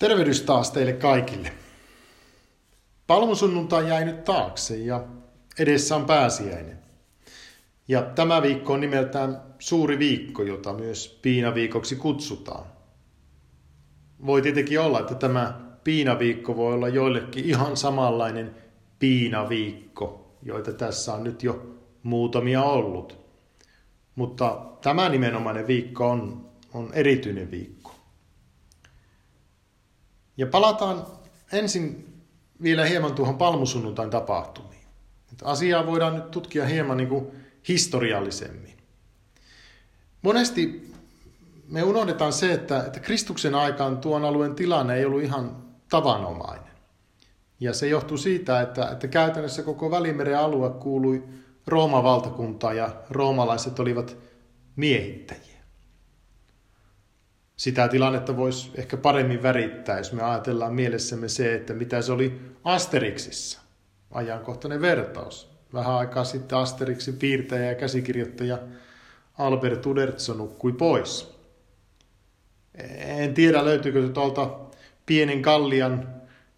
Tervehdys taas teille kaikille. Palmusunnuntai jäi nyt taakse ja edessä on pääsiäinen. Ja tämä viikko on nimeltään suuri viikko, jota myös piinaviikoksi kutsutaan. Voi tietenkin olla, että tämä piinaviikko voi olla joillekin ihan samanlainen piinaviikko, joita tässä on nyt jo muutamia ollut. Mutta tämä nimenomainen viikko on, on erityinen viikko. Ja palataan ensin vielä hieman tuohon palmusunnuntain tapahtumiin. Että asiaa voidaan nyt tutkia hieman niin kuin historiallisemmin. Monesti me unohdetaan se, että, että Kristuksen aikaan tuon alueen tilanne ei ollut ihan tavanomainen. Ja se johtuu siitä, että, että käytännössä koko Välimeren alue kuului Rooman valtakuntaan ja roomalaiset olivat miehittäjiä sitä tilannetta voisi ehkä paremmin värittää, jos me ajatellaan mielessämme se, että mitä se oli Asteriksissa. Ajankohtainen vertaus. Vähän aikaa sitten Asteriksin piirtäjä ja käsikirjoittaja Albert Uderzo nukkui pois. En tiedä löytyykö tuolta pienen Gallian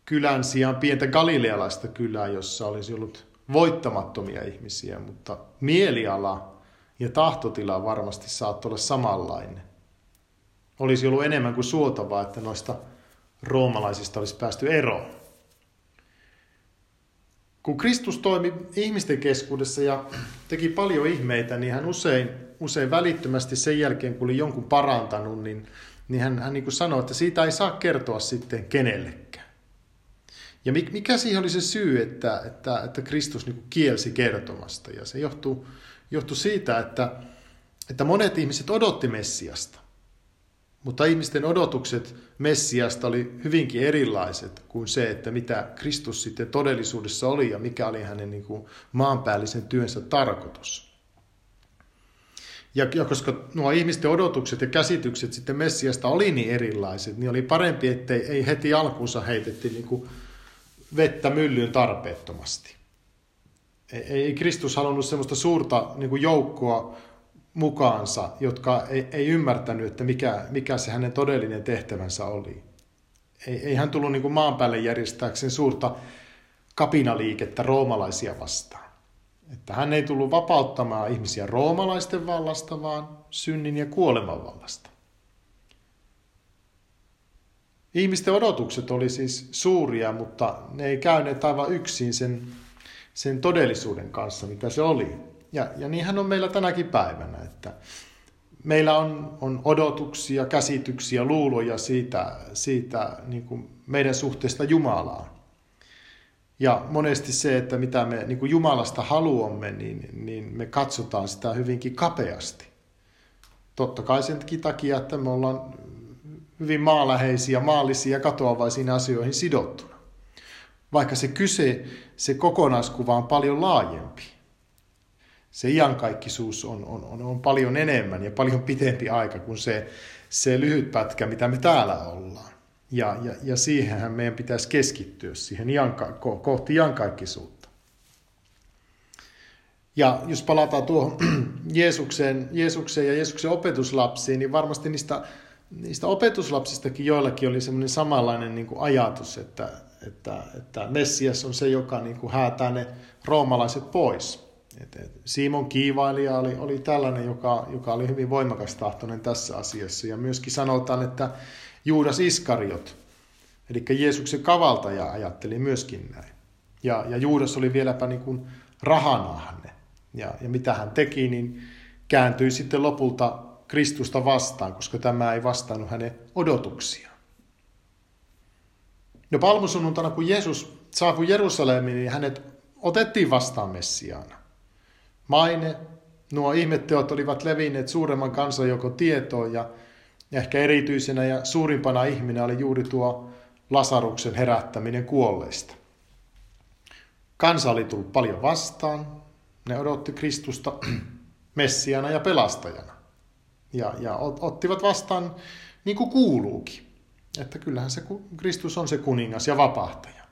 kylän sijaan pientä galilealaista kylää, jossa olisi ollut voittamattomia ihmisiä, mutta mieliala ja tahtotila varmasti saattoi olla samanlainen olisi ollut enemmän kuin suotavaa, että noista roomalaisista olisi päästy eroon. Kun Kristus toimi ihmisten keskuudessa ja teki paljon ihmeitä, niin hän usein, usein välittömästi sen jälkeen, kun oli jonkun parantanut, niin, niin hän, hän niin kuin sanoi, että siitä ei saa kertoa sitten kenellekään. Ja mikä siihen oli se syy, että, että, että Kristus niin kielsi kertomasta? Ja se johtuu, johtuu siitä, että, että monet ihmiset odotti Messiasta. Mutta ihmisten odotukset Messiasta oli hyvinkin erilaiset kuin se, että mitä Kristus sitten todellisuudessa oli ja mikä oli hänen niin kuin maanpäällisen työnsä tarkoitus. Ja, ja koska nuo ihmisten odotukset ja käsitykset sitten Messiasta oli niin erilaiset, niin oli parempi, ettei ei heti alkuunsa heitetty niin kuin vettä myllyyn tarpeettomasti. Ei, ei Kristus halunnut sellaista suurta niin kuin joukkoa mukaansa, jotka ei, ei ymmärtänyt, että mikä, mikä se hänen todellinen tehtävänsä oli. Ei, ei hän tullut niin kuin maan päälle järjestääkseen suurta kapinaliikettä roomalaisia vastaan. Että hän ei tullut vapauttamaan ihmisiä roomalaisten vallasta, vaan synnin ja kuoleman vallasta. Ihmisten odotukset oli siis suuria, mutta ne ei käyneet aivan yksin sen, sen todellisuuden kanssa, mitä se oli. Ja, ja niinhän on meillä tänäkin päivänä, että meillä on, on odotuksia, käsityksiä, luuloja siitä, siitä niin kuin meidän suhteesta Jumalaan. Ja monesti se, että mitä me niin kuin Jumalasta haluamme, niin, niin me katsotaan sitä hyvinkin kapeasti. Totta kai sen takia, että me ollaan hyvin maaläheisiä, maallisia, katoavaisiin asioihin sidottuna. Vaikka se kyse, se kokonaiskuva on paljon laajempi se iankaikkisuus on, on, on, on paljon enemmän ja paljon pitempi aika kuin se, se lyhyt pätkä, mitä me täällä ollaan. Ja, ja, ja siihenhän meidän pitäisi keskittyä, siihen ianka, kohti iankaikkisuutta. Ja jos palataan tuohon Jeesukseen, Jeesukseen ja Jeesuksen opetuslapsiin, niin varmasti niistä, niistä opetuslapsistakin joillakin oli semmoinen samanlainen niin kuin ajatus, että, että, että Messias on se, joka niin kuin häätää ne roomalaiset pois. Et, et Simon kiivailija oli, oli tällainen, joka, joka oli hyvin voimakas tahtoinen tässä asiassa. Ja myöskin sanotaan, että Juudas Iskariot, eli Jeesuksen kavaltaja, ajatteli myöskin näin. Ja, ja Juudas oli vieläpä niin kuin rahanahne. Ja, ja mitä hän teki, niin kääntyi sitten lopulta Kristusta vastaan, koska tämä ei vastannut hänen odotuksiaan. No palmusunnuntaina, kun Jeesus saapui Jerusalemiin, niin hänet otettiin vastaan Messiaana. Maine, nuo ihmetteot olivat levinneet suuremman kansan joko tietoon ja ehkä erityisenä ja suurimpana ihminen oli juuri tuo Lasaruksen herättäminen kuolleista. Kansa oli tullut paljon vastaan, ne odotti Kristusta messiana ja pelastajana. Ja, ja ottivat vastaan niin kuin kuuluukin. Että kyllähän se Kristus on se kuningas ja vapahtaja.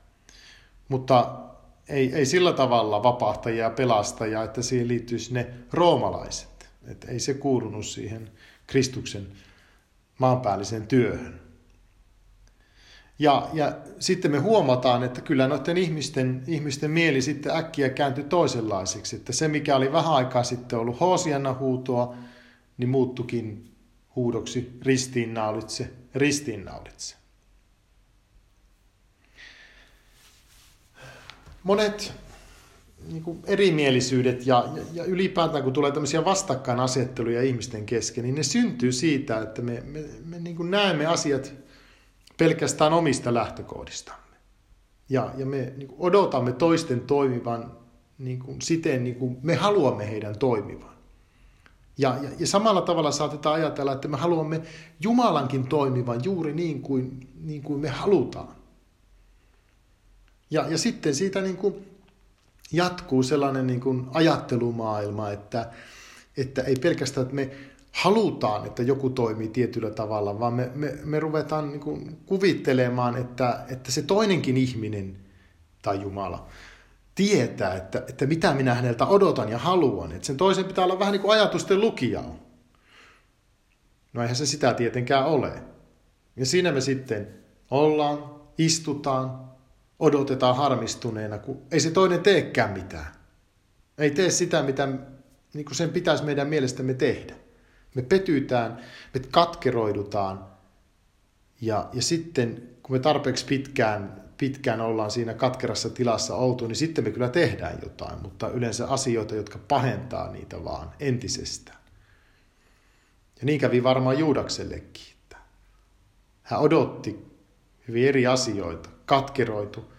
Mutta ei, ei sillä tavalla vapahtajia ja pelastajia, että siihen liittyisi ne roomalaiset. Että ei se kuulunut siihen Kristuksen maanpäälliseen työhön. Ja, ja sitten me huomataan, että kyllä noiden ihmisten, ihmisten mieli sitten äkkiä kääntyi toisenlaiseksi. Että se, mikä oli vähän aikaa sitten ollut Hoosianna huutoa, niin muuttukin huudoksi ristiinnaulitse, ristiinnaulitse. Monet niin kuin erimielisyydet ja, ja, ja ylipäätään kun tulee tämmöisiä vastakkainasetteluja ihmisten kesken, niin ne syntyy siitä, että me, me, me niin kuin näemme asiat pelkästään omista lähtökohdistamme. Ja, ja me niin kuin odotamme toisten toimivan niin kuin siten, niin kuin me haluamme heidän toimivan. Ja, ja, ja samalla tavalla saatetaan ajatella, että me haluamme Jumalankin toimivan juuri niin kuin, niin kuin me halutaan. Ja, ja sitten siitä niin kuin jatkuu sellainen niin kuin ajattelumaailma, että, että ei pelkästään, että me halutaan, että joku toimii tietyllä tavalla, vaan me, me, me ruvetaan niin kuin kuvittelemaan, että, että se toinenkin ihminen tai Jumala tietää, että, että mitä minä häneltä odotan ja haluan. Että sen toisen pitää olla vähän niin kuin ajatusten lukija on. No eihän se sitä tietenkään ole. Ja siinä me sitten ollaan, istutaan, odotetaan harmistuneena, kun ei se toinen teekään mitään. Ei tee sitä, mitä niin kuin sen pitäisi meidän mielestämme tehdä. Me petytään, me katkeroidutaan ja, ja sitten kun me tarpeeksi pitkään, pitkään ollaan siinä katkerassa tilassa oltu, niin sitten me kyllä tehdään jotain, mutta yleensä asioita, jotka pahentaa niitä vaan entisestään. Ja niin kävi varmaan Juudaksellekin. Hän odotti hyvin eri asioita, katkeroitu.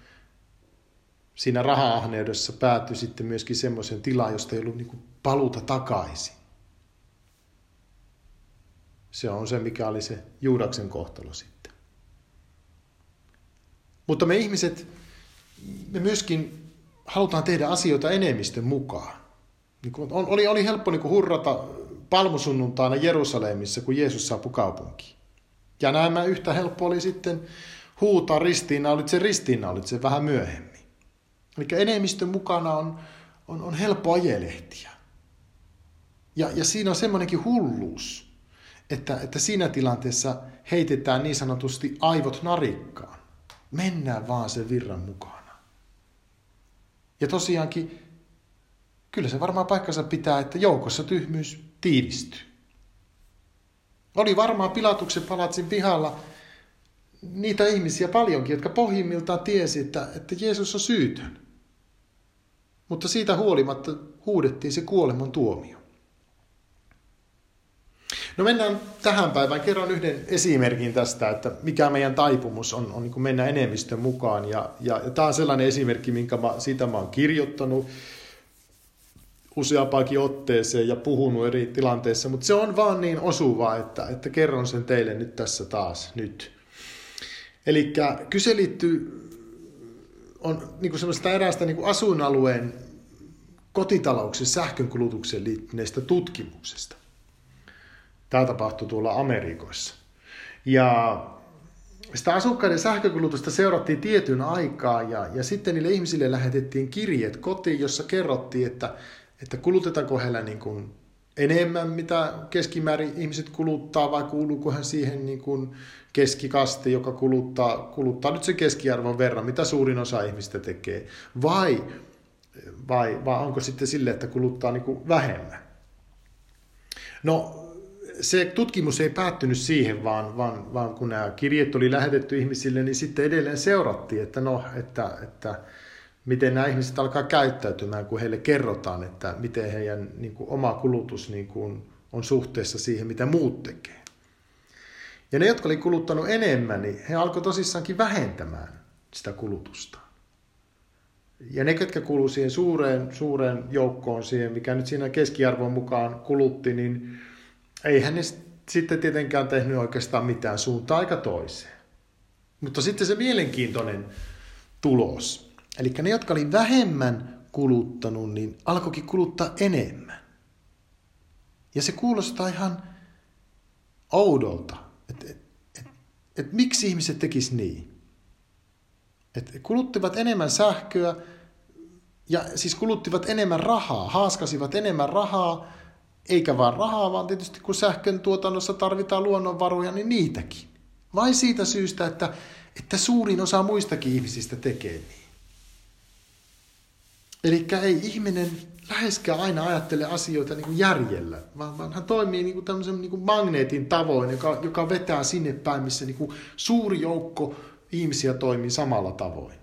Siinä raha-ahneudessa päätyi sitten myöskin semmoisen tilaan, josta ei ollut niin paluta takaisin. Se on se, mikä oli se Juudaksen kohtalo sitten. Mutta me ihmiset, me myöskin halutaan tehdä asioita enemmistön mukaan. Niin oli, oli helppo niin hurrata palmusunnuntaina Jerusalemissa, kun Jeesus saapui kaupunkiin. Ja nämä yhtä helppo oli sitten huutaa ristiinnaulitse, ristiinnaulitse vähän myöhemmin. Eli enemmistön mukana on, on, on helppo ajelehtiä. Ja, ja siinä on semmoinenkin hulluus, että, että siinä tilanteessa heitetään niin sanotusti aivot narikkaan. Mennään vaan sen virran mukana. Ja tosiaankin, kyllä se varmaan paikkansa pitää, että joukossa tyhmyys tiivistyy. Oli varmaan Pilatuksen palatsin pihalla niitä ihmisiä paljonkin, jotka pohjimmiltaan tiesi, että, että Jeesus on syytön. Mutta siitä huolimatta huudettiin se kuoleman tuomio. No mennään tähän päivään. Kerron yhden esimerkin tästä, että mikä meidän taipumus on, on niin mennä enemmistön mukaan. Ja, ja, ja tämä on sellainen esimerkki, minkä mä, siitä mä oon kirjoittanut useampaakin otteeseen ja puhunut eri tilanteissa, mutta se on vaan niin osuva, että, että kerron sen teille nyt tässä taas nyt. Eli kyse liittyy on niin semmoista eräästä niin asuinalueen kotitalouksen sähkönkulutukseen liittyneestä tutkimuksesta. Tämä tapahtui tuolla Amerikoissa. Ja sitä asukkaiden sähkökulutusta seurattiin tietyn aikaa ja, ja sitten niille ihmisille lähetettiin kirjeet kotiin, jossa kerrottiin, että, että kulutetaanko heillä niin kuin enemmän, mitä keskimäärin ihmiset kuluttaa, vai kuuluuko hän siihen niin kuin keskikaste, joka kuluttaa, kuluttaa nyt sen keskiarvon verran, mitä suurin osa ihmistä tekee, vai, vai, vai onko sitten sille, että kuluttaa niin kuin vähemmän. No, se tutkimus ei päättynyt siihen, vaan, vaan, vaan kun nämä kirjeet oli lähetetty ihmisille, niin sitten edelleen seurattiin, että no, että, että miten nämä ihmiset alkaa käyttäytymään, kun heille kerrotaan, että miten heidän niin kuin, oma kulutus niin kuin, on suhteessa siihen, mitä muut tekee. Ja ne, jotka oli kuluttanut enemmän, niin he alkoivat tosissaankin vähentämään sitä kulutusta. Ja ne, ketkä kuuluu siihen suureen, suureen joukkoon, siihen, mikä nyt siinä keskiarvon mukaan kulutti, niin eihän ne sitten tietenkään tehnyt oikeastaan mitään suuntaan aika toiseen. Mutta sitten se mielenkiintoinen tulos. Eli ne, jotka oli vähemmän kuluttanut, niin alkoikin kuluttaa enemmän. Ja se kuulostaa ihan oudolta, että et, et, et, miksi ihmiset tekis niin. Et kuluttivat enemmän sähköä ja siis kuluttivat enemmän rahaa, haaskasivat enemmän rahaa, eikä vaan rahaa, vaan tietysti kun sähkön tuotannossa tarvitaan luonnonvaroja, niin niitäkin. Vai siitä syystä, että, että suurin osa muistakin ihmisistä tekee niin. Eli ei ihminen läheskään aina ajattele asioita niin kuin järjellä, vaan, vaan hän toimii niin kuin tämmöisen niin kuin magneetin tavoin, joka, joka vetää sinne päin, missä niin kuin suuri joukko ihmisiä toimii samalla tavoin.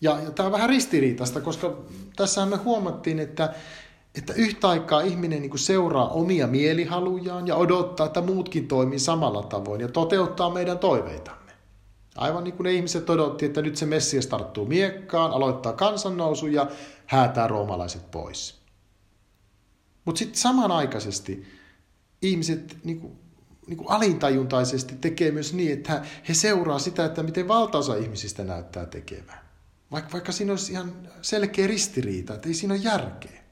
Ja, ja tämä on vähän ristiriitaista, koska tässä me huomattiin, että, että yhtä aikaa ihminen niin kuin seuraa omia mielihalujaan ja odottaa, että muutkin toimii samalla tavoin ja toteuttaa meidän toiveitamme. Aivan niin kuin ne ihmiset odotti, että nyt se Messias tarttuu miekkaan, aloittaa kansannousu ja häätää roomalaiset pois. Mutta sitten samanaikaisesti ihmiset niin kuin, niin kuin alintajuntaisesti tekee myös niin, että he seuraa sitä, että miten valtaosa ihmisistä näyttää tekevän. Vaikka, vaikka siinä olisi ihan selkeä ristiriita, että ei siinä ole järkeä.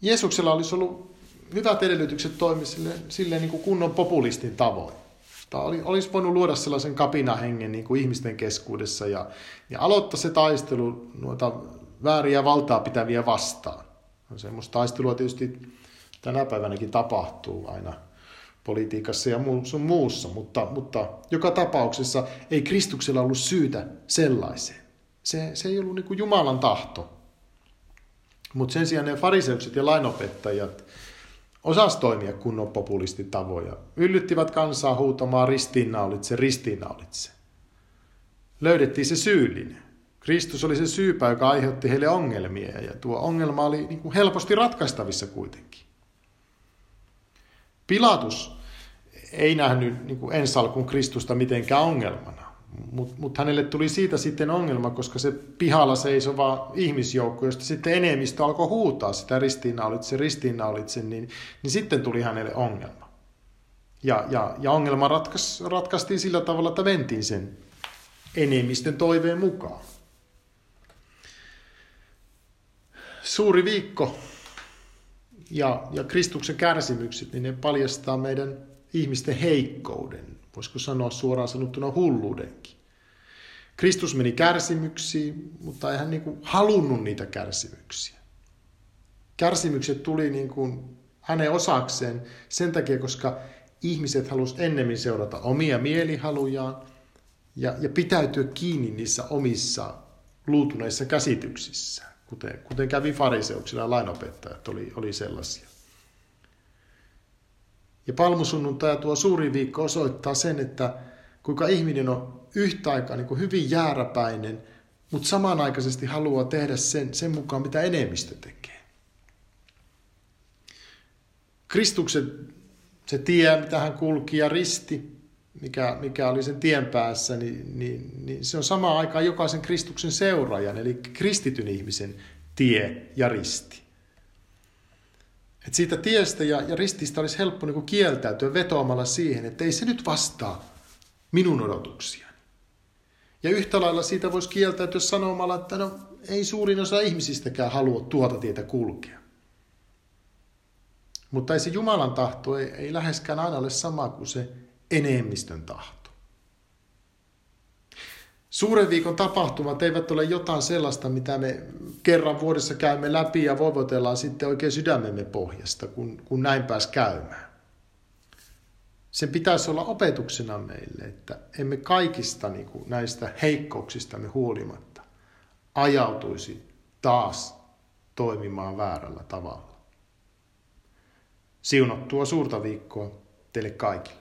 Jeesuksella olisi ollut hyvät edellytykset toimia silleen, silleen niin kuin kunnon populistin tavoin. Tai oli, olisi voinut luoda sellaisen kapinahengen niin kuin ihmisten keskuudessa ja, ja aloittaa se taistelu noita vääriä valtaa pitäviä vastaan. No, semmoista taistelua tietysti tänä päivänäkin tapahtuu aina politiikassa ja sun muussa, mutta, mutta joka tapauksessa ei Kristuksella ollut syytä sellaiseen. Se, se ei ollut niin Jumalan tahto. Mutta sen sijaan ne fariseukset ja lainopettajat osas toimia kunnon populistitavoja. Yllyttivät kansaa huutamaan ristiinnaulitse, ristiinnaulitse. Löydettiin se syyllinen. Kristus oli se syypä, joka aiheutti heille ongelmia, ja tuo ongelma oli niin kuin helposti ratkaistavissa kuitenkin. Pilatus ei nähnyt niin kuin ensalkun Kristusta mitenkään ongelmana, mutta mut hänelle tuli siitä sitten ongelma, koska se pihalla seisova ihmisjoukko, josta sitten enemmistö alkoi huutaa sitä ristiinnaulitse, ristiinnaulitse, niin, niin sitten tuli hänelle ongelma. Ja, ja, ja ongelma ratkas, ratkaistiin sillä tavalla, että mentiin sen enemmistön toiveen mukaan. Suuri viikko ja, ja Kristuksen kärsimykset, niin ne paljastaa meidän ihmisten heikkouden, voisiko sanoa suoraan sanottuna hulluudenkin. Kristus meni kärsimyksiin, mutta ei hän niin kuin halunnut niitä kärsimyksiä. Kärsimykset tuli niin kuin hänen osakseen sen takia, koska ihmiset halusivat ennemmin seurata omia mielihalujaan ja, ja pitäytyä kiinni niissä omissa luutuneissa käsityksissä kuten, kuten kävi fariseuksilla ja lainopettajat oli, oli sellaisia. Ja palmusunnuntai tuo suuri viikko osoittaa sen, että kuinka ihminen on yhtä aikaa niin kuin hyvin jääräpäinen, mutta samanaikaisesti haluaa tehdä sen, sen mukaan, mitä enemmistö tekee. Kristuksen se tie, mitä hän kulki ja risti, mikä, mikä oli sen tien päässä, niin, niin, niin se on samaan aikaan jokaisen Kristuksen seuraajan, eli kristityn ihmisen tie ja risti. Et siitä tiestä ja, ja rististä olisi helppo niin kieltäytyä vetoamalla siihen, että ei se nyt vastaa minun odotuksiani. Ja yhtä lailla siitä voisi kieltäytyä sanomalla, että no ei suurin osa ihmisistäkään halua tuota tietä kulkea. Mutta ei se Jumalan tahto ei, ei läheskään aina ole sama kuin se enemmistön tahto. Suuren viikon tapahtumat eivät ole jotain sellaista, mitä me kerran vuodessa käymme läpi ja voivotellaan sitten oikein sydämemme pohjasta, kun, kun näin pääs käymään. Sen pitäisi olla opetuksena meille, että emme kaikista niin kuin näistä heikkouksistamme huolimatta ajautuisi taas toimimaan väärällä tavalla. Siunattua suurta viikkoa teille kaikille.